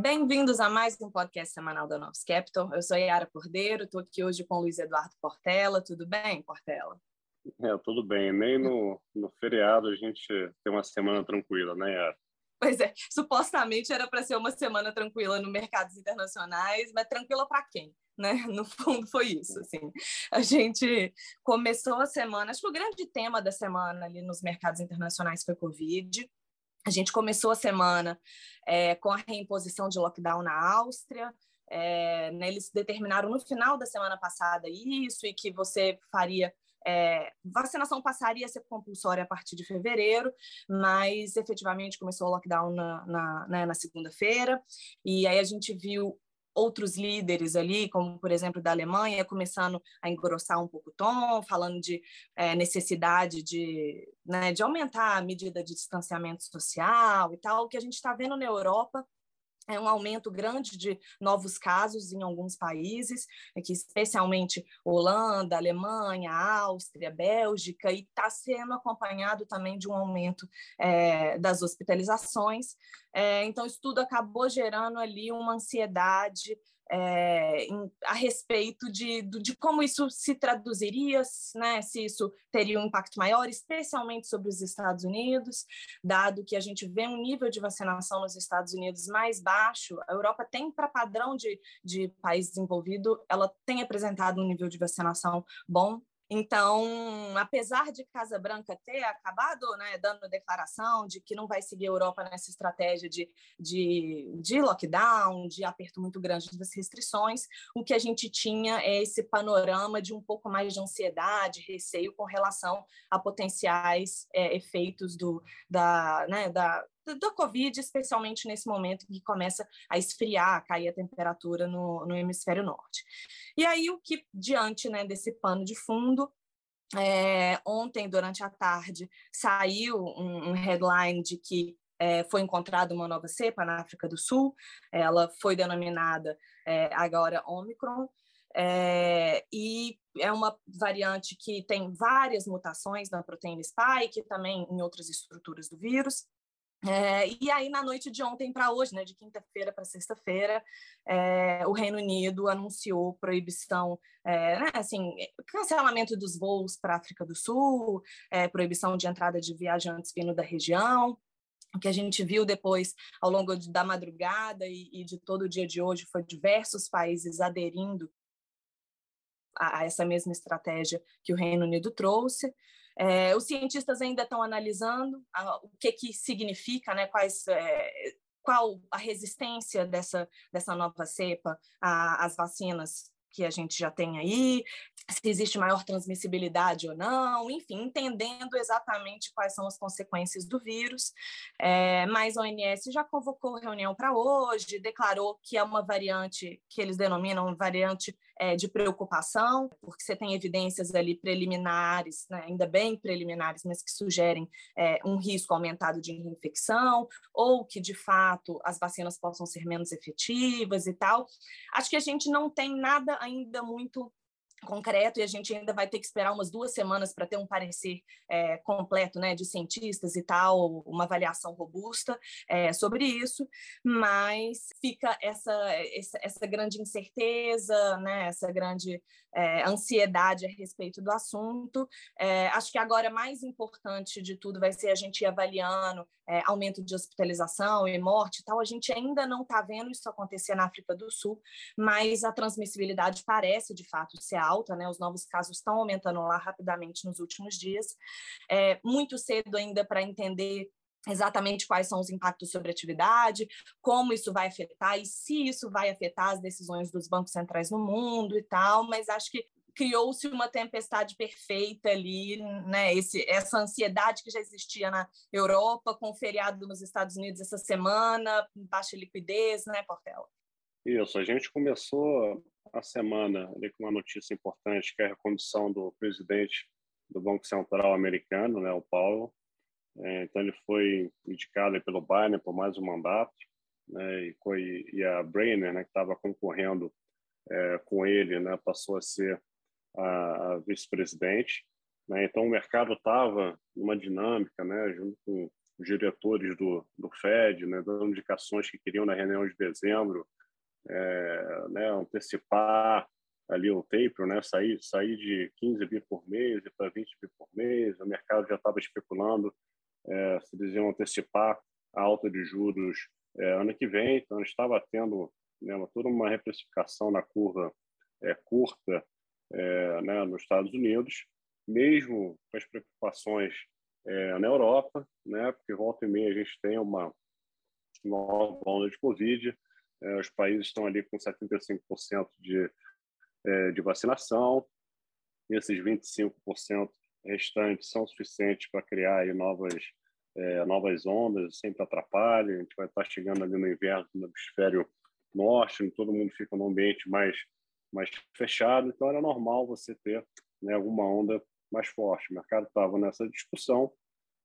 Bem-vindos a mais um podcast semanal da Novos Capital. Eu sou Yara Cordeiro, estou aqui hoje com o Luiz Eduardo Portela. Tudo bem, Portela? É, tudo bem. Nem no, no feriado a gente tem uma semana tranquila, né, Yara? Pois é, supostamente era para ser uma semana tranquila no mercados internacionais, mas tranquila para quem? Né? No fundo foi isso, assim. A gente começou a semana, acho que o grande tema da semana ali nos mercados internacionais foi Covid. A gente começou a semana é, com a reimposição de lockdown na Áustria. É, né, eles determinaram no final da semana passada isso e que você faria é, vacinação passaria a ser compulsória a partir de fevereiro, mas efetivamente começou o lockdown na, na, né, na segunda-feira, e aí a gente viu outros líderes ali, como por exemplo da Alemanha, começando a engrossar um pouco o tom, falando de é, necessidade de, né, de aumentar a medida de distanciamento social e tal, o que a gente está vendo na Europa é um aumento grande de novos casos em alguns países, aqui especialmente Holanda, Alemanha, Áustria, Bélgica, e está sendo acompanhado também de um aumento é, das hospitalizações. É, então, isso tudo acabou gerando ali uma ansiedade é, em, a respeito de, de como isso se traduziria, né, se isso teria um impacto maior, especialmente sobre os Estados Unidos, dado que a gente vê um nível de vacinação nos Estados Unidos mais baixo. A Europa tem, para padrão de, de país desenvolvido, ela tem apresentado um nível de vacinação bom, então, apesar de Casa Branca ter acabado né, dando declaração de que não vai seguir a Europa nessa estratégia de, de, de lockdown, de aperto muito grande das restrições, o que a gente tinha é esse panorama de um pouco mais de ansiedade, receio com relação a potenciais é, efeitos do, da, né, da, da Covid, especialmente nesse momento que começa a esfriar, a cair a temperatura no, no hemisfério norte. E aí, o que, diante né, desse pano de fundo, é, ontem, durante a tarde, saiu um, um headline de que é, foi encontrada uma nova cepa na África do Sul, ela foi denominada é, agora Omicron, é, e é uma variante que tem várias mutações na proteína spike, também em outras estruturas do vírus. É, e aí, na noite de ontem para hoje, né, de quinta-feira para sexta-feira, é, o Reino Unido anunciou proibição, é, né, assim, cancelamento dos voos para a África do Sul, proibição de entrada de viajantes vindo da região. O que a gente viu depois, ao longo da madrugada e, e de todo o dia de hoje, foi diversos países aderindo a, a essa mesma estratégia que o Reino Unido trouxe. É, os cientistas ainda estão analisando a, o que, que significa, né, quais, é, qual a resistência dessa, dessa nova cepa às vacinas que a gente já tem aí, se existe maior transmissibilidade ou não, enfim, entendendo exatamente quais são as consequências do vírus. É, mas a OMS já convocou reunião para hoje, declarou que é uma variante que eles denominam variante é, de preocupação, porque você tem evidências ali preliminares, né, ainda bem preliminares, mas que sugerem é, um risco aumentado de infecção, ou que de fato as vacinas possam ser menos efetivas e tal. Acho que a gente não tem nada ainda muito concreto e a gente ainda vai ter que esperar umas duas semanas para ter um parecer é, completo né, de cientistas e tal, uma avaliação robusta é, sobre isso, mas fica essa, essa, essa grande incerteza, né, essa grande é, ansiedade a respeito do assunto. Acho que agora mais importante de tudo vai ser a gente ir avaliando aumento de hospitalização e morte e tal. A gente ainda não está vendo isso acontecer na África do Sul, mas a transmissibilidade parece de fato ser alta, né? Os novos casos estão aumentando lá rapidamente nos últimos dias. É muito cedo ainda para entender exatamente quais são os impactos sobre a atividade, como isso vai afetar e se isso vai afetar as decisões dos bancos centrais no mundo e tal, mas acho que criou-se uma tempestade perfeita ali, né? Esse, essa ansiedade que já existia na Europa, com o feriado nos Estados Unidos essa semana, baixa liquidez, né, Portela? Isso, a gente começou a semana ali com uma notícia importante, que é a recondução do presidente do Banco Central americano, né, o Paulo, é, então ele foi indicado pelo Biden por mais um mandato, né, e, foi, e a Brainer, né, que estava concorrendo é, com ele, né, passou a ser a, a vice-presidente. Né? Então, o mercado estava numa dinâmica, né, junto com os diretores do, do Fed, né, dando indicações que queriam na reunião de dezembro é, né, antecipar ali o taper, né, sair, sair de 15 bi por mês para 20 bi por mês. O mercado já estava especulando é, se eles iam antecipar a alta de juros é, ano que vem. Então, estava tendo né, toda uma reprecificação na curva é, curta é, né, nos Estados Unidos, mesmo com as preocupações é, na Europa, né, porque volta e meia a gente tem uma nova onda de Covid, os países estão ali com 75% de, é, de vacinação, e esses 25% restantes são suficientes para criar novas, é, novas ondas, sempre atrapalha, a gente vai estar chegando ali no inverno no hemisfério norte, todo mundo fica num ambiente mais, mais fechado, então era normal você ter né, alguma onda mais forte. O mercado estava nessa discussão,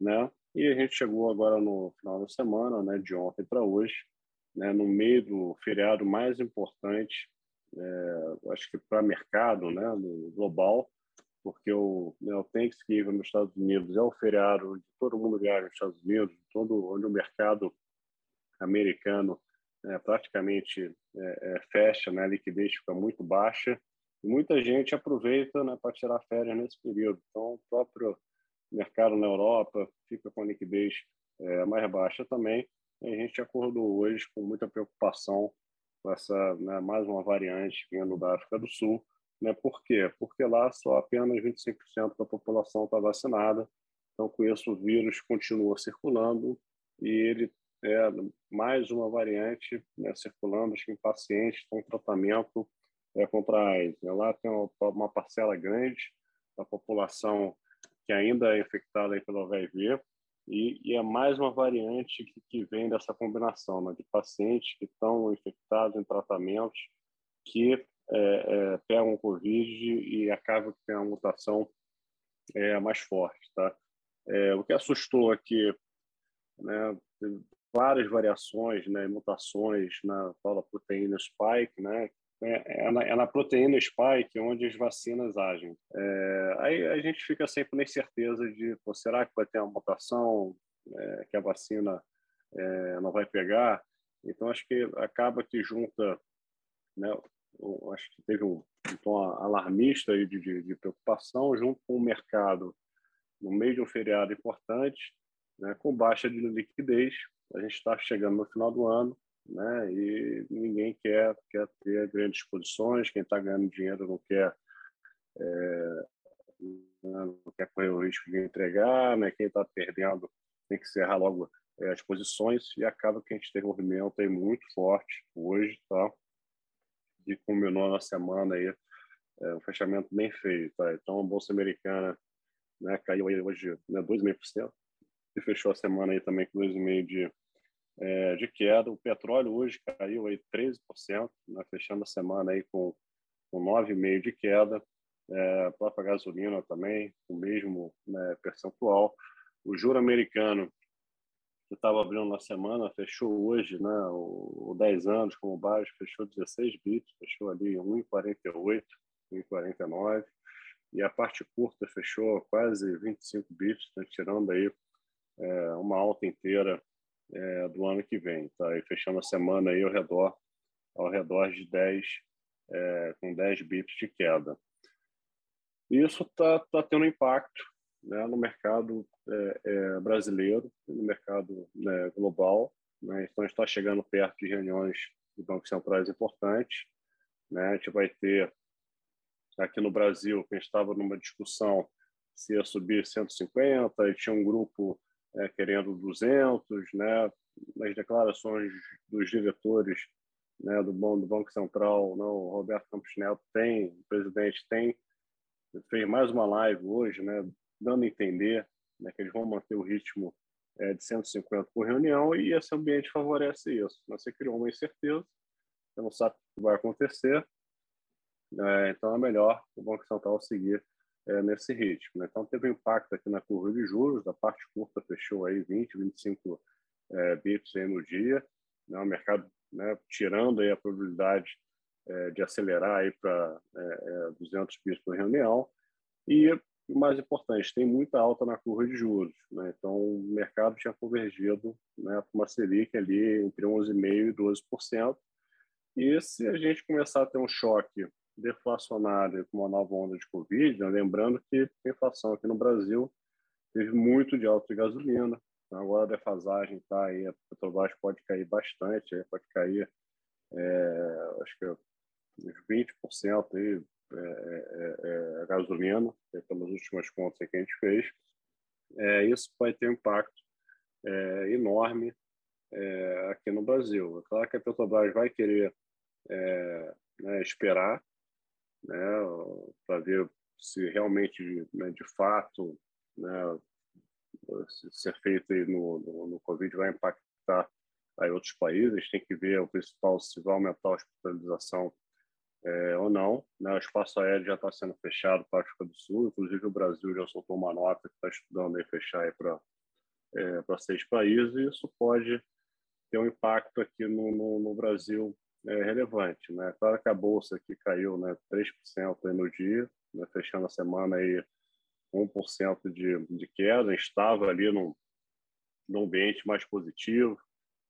né? E a gente chegou agora no final da semana, né, de ontem para hoje, né, no meio do feriado mais importante, é, acho que para mercado, né, global, porque o, né, o Thanksgiving nos Estados Unidos é o feriado onde todo mundo viaja nos Estados Unidos, todo onde o mercado americano é, praticamente é, é, fecha, né, a liquidez fica muito baixa e muita gente aproveita né, para tirar férias nesse período. Então, o próprio mercado na Europa fica com a liquidez é, mais baixa também. A gente acordou hoje com muita preocupação com essa né, mais uma variante vindo da África do Sul. Né? Por quê? Porque lá só apenas 25% da população está vacinada. Então, com isso, o vírus continua circulando e ele é mais uma variante né, circulando em pacientes com tratamento é, contra a AIDS. Lá tem uma, parcela grande da população que ainda é infectada pelo HIV, e, e, é mais uma variante que, que vem dessa combinação né, de pacientes que estão infectados em tratamentos que é, é, pegam Covid e acabam que tem uma mutação é, mais forte. Tá? É, o que assustou aqui, né, várias variações, né, mutações na tal proteína spike, né, é, é, na, é na proteína spike onde as vacinas agem. É, aí a gente fica sempre na incerteza de, pô, será que vai ter uma mutação é, que a vacina é, não vai pegar? Então, acho que acaba que junta, né, acho que teve um, um tom alarmista aí de, de, de, preocupação junto com o mercado no meio de um feriado importante, né, com baixa de liquidez. A gente está chegando no final do ano, né? E ninguém quer quer ter grandes posições. Quem está ganhando dinheiro não quer é, não quer correr o risco de entregar, né? Quem está perdendo tem que encerrar logo é, as posições e acaba que a gente tem um movimento aí muito forte hoje, tá? E combinou na semana aí é, um fechamento bem feio, tá? Então a bolsa americana, né? Caiu aí hoje, né? 2,5% e fechou a semana aí também com 2,5 de é, de queda. O petróleo hoje caiu aí 13%, né, fechando a semana aí com, com 9,5% de queda. É, a própria gasolina também, o mesmo né, percentual. O juro americano, que estava abrindo na semana, fechou hoje, né, o, o 10 anos como baixo, fechou 16 bits, fechou ali 1,48, 1,49. E a parte curta fechou quase 25 bits, né, tirando aí é, uma alta inteira é, do ano que vem, tá? E fechando a semana aí ao redor, ao redor de 10, é, com 10 bips de queda. Isso está tá tendo impacto né, no mercado é, é, brasileiro, no mercado né, global. Né? Então, está chegando perto de reuniões de bancos centrais importantes. Né? A gente vai ter aqui no Brasil, que a gente estava numa discussão se ia subir 150, e tinha um grupo é, querendo 200, né? Nas declarações dos diretores né, do, do Banco Central, né, o Roberto Campos Neto tem, o presidente tem, fez mais uma live hoje, né, dando a entender né, que eles vão manter o ritmo é, de 150 por reunião e esse ambiente favorece isso. Você criou uma incerteza, você não sabe o que vai acontecer, é, então é melhor o Banco Central seguir é, nesse ritmo. Né? Então, teve um impacto aqui na curva de juros, a parte curta fechou aí 20, 25 é, bips no dia, né? o mercado né, tirando aí a probabilidade é, de acelerar para é, 200 é, bips por reunião, e o mais importante, tem muita alta na curva de juros. Né? Então, o mercado tinha convergido né, para uma Selic ali entre 11,5% e 12%. E se a gente começar a ter um choque deflacionário com uma nova onda de Covid, né? lembrando que a inflação aqui no Brasil teve muito de alta de gasolina. Então, agora a defasagem está aí, a Petrobras pode cair bastante, pode cair, é, acho que uns 20% aí, é, é, é, gasolina, pelas últimas contas que a gente fez. É, isso vai ter um impacto é, enorme é, aqui no Brasil. É claro que a Petrobras vai querer né, esperar né, para ver se realmente, né, de fato, né, ser feito no, no, no, Covid vai impactar aí outros países. Tem que ver o principal se vai aumentar a hospitalização é, ou não. Né? O espaço aéreo já está sendo fechado para a África do Sul, inclusive o Brasil já soltou uma nota que está estudando aí fechar para é, para seis países, e isso pode ter um impacto aqui no, no, no Brasil é, relevante. Né? Claro que a bolsa aqui caiu né, 3% aí no dia, né, fechando a semana aí 1% de, de queda, estava ali num, num ambiente mais positivo,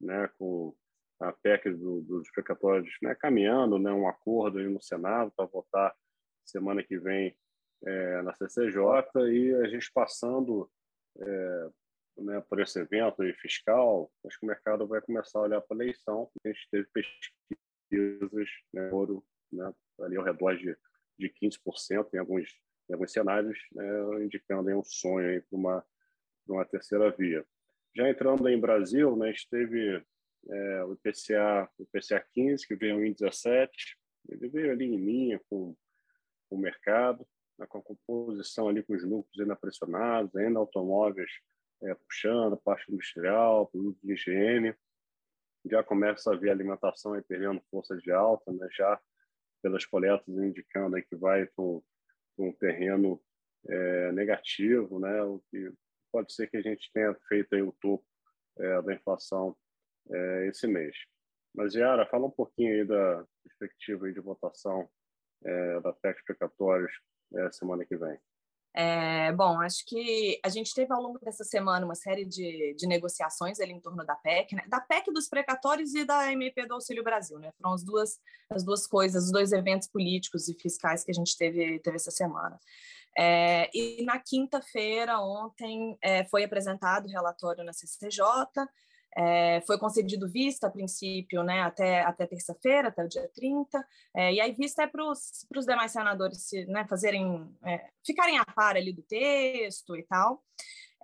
né, com a PEC do, dos precatórios né, caminhando, né, um acordo aí no Senado para votar semana que vem é, na CCJ e a gente passando é, né, por esse evento fiscal, acho que o mercado vai começar a olhar para a eleição, a gente teve pesquisas, né, ouro, né, ali ao redor de, de 15% em alguns, em alguns cenários, né, indicando aí um sonho para uma, uma terceira via. Já entrando em Brasil, né, a gente teve é, o IPCA, o IPCA 15, que veio em 17, ele veio ali em linha com, com o mercado, né, com a composição ali com os lucros ainda pressionados, ainda automóveis é, puxando, parte industrial, produto de higiene, já começa a ver alimentação aí perdendo força de alta, né, já pelas coletas indicando aí que vai para um terreno é, negativo, né, o que pode ser que a gente tenha feito aí o topo é, da inflação é, esse mês. Mas, Yara, fala um pouquinho aí da perspectiva aí de votação é, da PEC precatórios é, semana que vem. É, bom, acho que a gente teve ao longo dessa semana uma série de, de negociações ali em torno da PEC, né? da PEC dos precatórios e da MP do Auxílio Brasil, né? Foram as duas, as duas coisas, os dois eventos políticos e fiscais que a gente teve, teve essa semana. É, e na quinta-feira, ontem, é, foi apresentado o relatório na CCJ, é, foi concedido vista, a princípio, né, até, até terça-feira, até o dia 30, é, e aí vista é para os demais senadores se, né, fazerem, é, ficarem a par ali do texto e tal.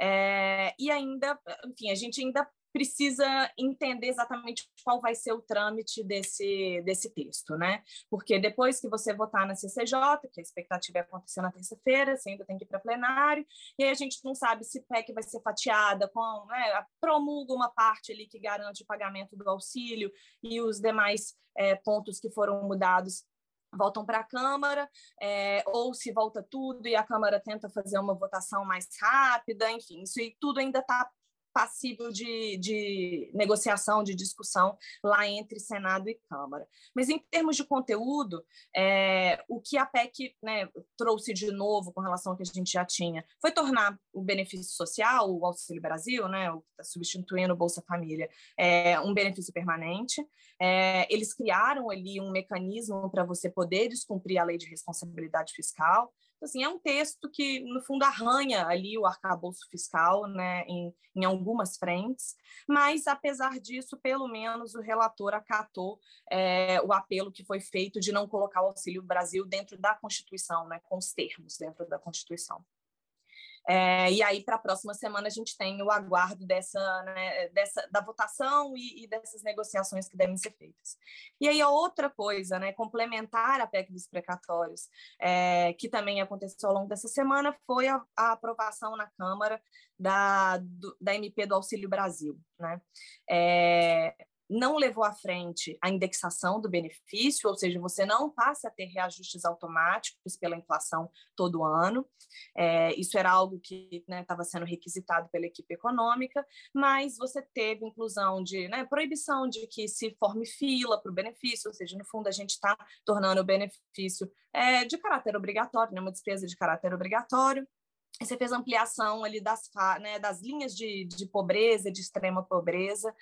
É, e ainda, enfim, a gente ainda precisa entender exatamente qual vai ser o trâmite desse, desse texto, né? Porque depois que você votar na CCJ, que a expectativa é acontecer na terça-feira, você ainda tem que ir para plenário, e aí a gente não sabe se PEC vai ser fatiada com, né, promulga uma parte ali que garante o pagamento do auxílio e os demais é, pontos que foram mudados voltam para a Câmara, é, ou se volta tudo e a Câmara tenta fazer uma votação mais rápida, enfim, isso tudo ainda está passível de, de negociação, de discussão lá entre Senado e Câmara. Mas em termos de conteúdo, é, o que a PEC né, trouxe de novo com relação ao que a gente já tinha foi tornar o benefício social, o Auxílio Brasil, né, o que está substituindo o Bolsa Família, é, um benefício permanente. É, eles criaram ali um mecanismo para você poder descumprir a lei de responsabilidade fiscal. Assim, é um texto que, no fundo, arranha ali o arcabouço fiscal né, em, em algumas frentes, mas, apesar disso, pelo menos o relator acatou é, o apelo que foi feito de não colocar o Auxílio Brasil dentro da Constituição, né, com os termos dentro da Constituição. É, e aí, para a próxima semana, a gente tem o aguardo dessa, né, dessa da votação e, e, dessas negociações que devem ser feitas. E aí, a outra coisa, né, complementar a PEC dos precatórios, é, que também aconteceu ao longo dessa semana, foi a, a aprovação na Câmara da, do, da MP do Auxílio Brasil. Né? É, não levou à frente a indexação do benefício, ou seja, você não passa a ter reajustes automáticos pela inflação todo ano. É, isso era algo que estava né, sendo requisitado pela equipe econômica, mas você teve inclusão de né, proibição de que se forme fila para o benefício, ou seja, no fundo a gente está tornando o benefício é, de caráter obrigatório, né, uma despesa de caráter obrigatório. Você fez ampliação ali das, né, das linhas de, de pobreza, de extrema pobreza,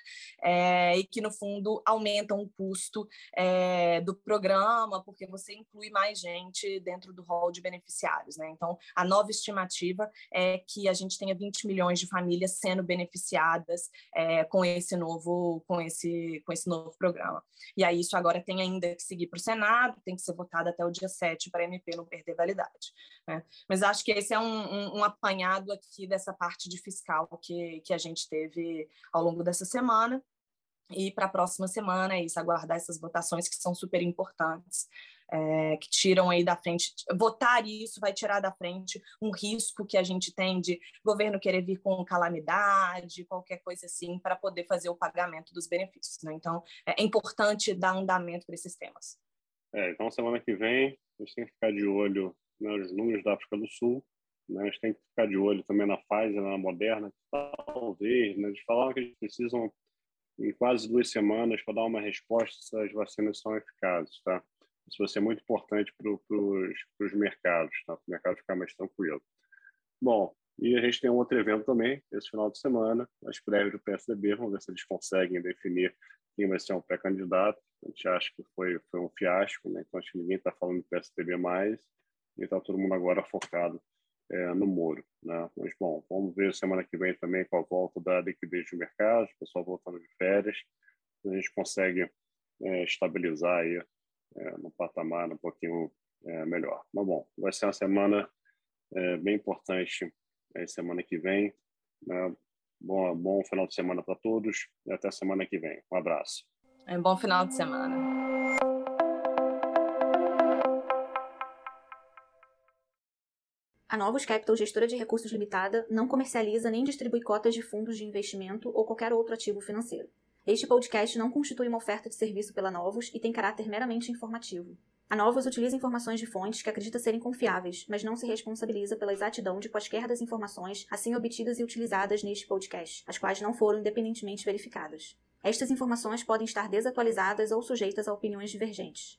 é, e que, no fundo, aumentam o custo é, do programa, porque você inclui mais gente dentro do rol de beneficiários. Né? Então, a nova estimativa é que a gente tenha 20 milhões de famílias sendo beneficiadas é, com, esse novo, com, esse, com esse novo programa. E aí, isso agora tem ainda que seguir para o Senado, tem que ser votado até o dia 7 para a MP não perder validade. Né? Mas acho que esse é um, um um, apanhado aqui dessa parte de fiscal que, que a gente teve ao longo dessa semana. E para a próxima semana é isso, aguardar essas votações que são super importantes, é, que tiram aí da frente. Votar isso vai tirar da frente um risco que a gente tem de governo querer vir com calamidade, qualquer coisa assim, para poder fazer o pagamento dos benefícios. Né? Então, é importante dar andamento para esses temas. É, então, semana que vem, a gente tem que ficar de olho nos números da África do Sul, né? A gente tem que ficar de olho também na Pfizer, na Moderna, talvez. Né? Eles falaram que eles precisam, em quase duas semanas, para dar uma resposta se as vacinas são eficazes. Tá? Isso vai ser muito importante para os mercados, tá? para o mercado ficar mais tranquilo. Bom, e a gente tem um outro evento também, esse final de semana, as prévias do PSDB, vamos ver se eles conseguem definir quem vai ser um pré-candidato. A gente acha que foi, foi um fiasco, né? então acho que ninguém está falando do PSDB mais, e está todo mundo agora focado é, no Moro. Né? Mas, bom, vamos ver semana que vem também com a volta da liquidez do mercado, o pessoal voltando de férias, a gente consegue é, estabilizar aí é, no patamar um pouquinho é, melhor. Mas, bom, vai ser uma semana é, bem importante semana que vem. Né? Bom, bom final de semana para todos e até semana que vem. Um abraço. É um bom final de semana. A Novos Capital, gestora de recursos limitada, não comercializa nem distribui cotas de fundos de investimento ou qualquer outro ativo financeiro. Este podcast não constitui uma oferta de serviço pela Novos e tem caráter meramente informativo. A Novos utiliza informações de fontes que acredita serem confiáveis, mas não se responsabiliza pela exatidão de quaisquer das informações assim obtidas e utilizadas neste podcast, as quais não foram independentemente verificadas. Estas informações podem estar desatualizadas ou sujeitas a opiniões divergentes.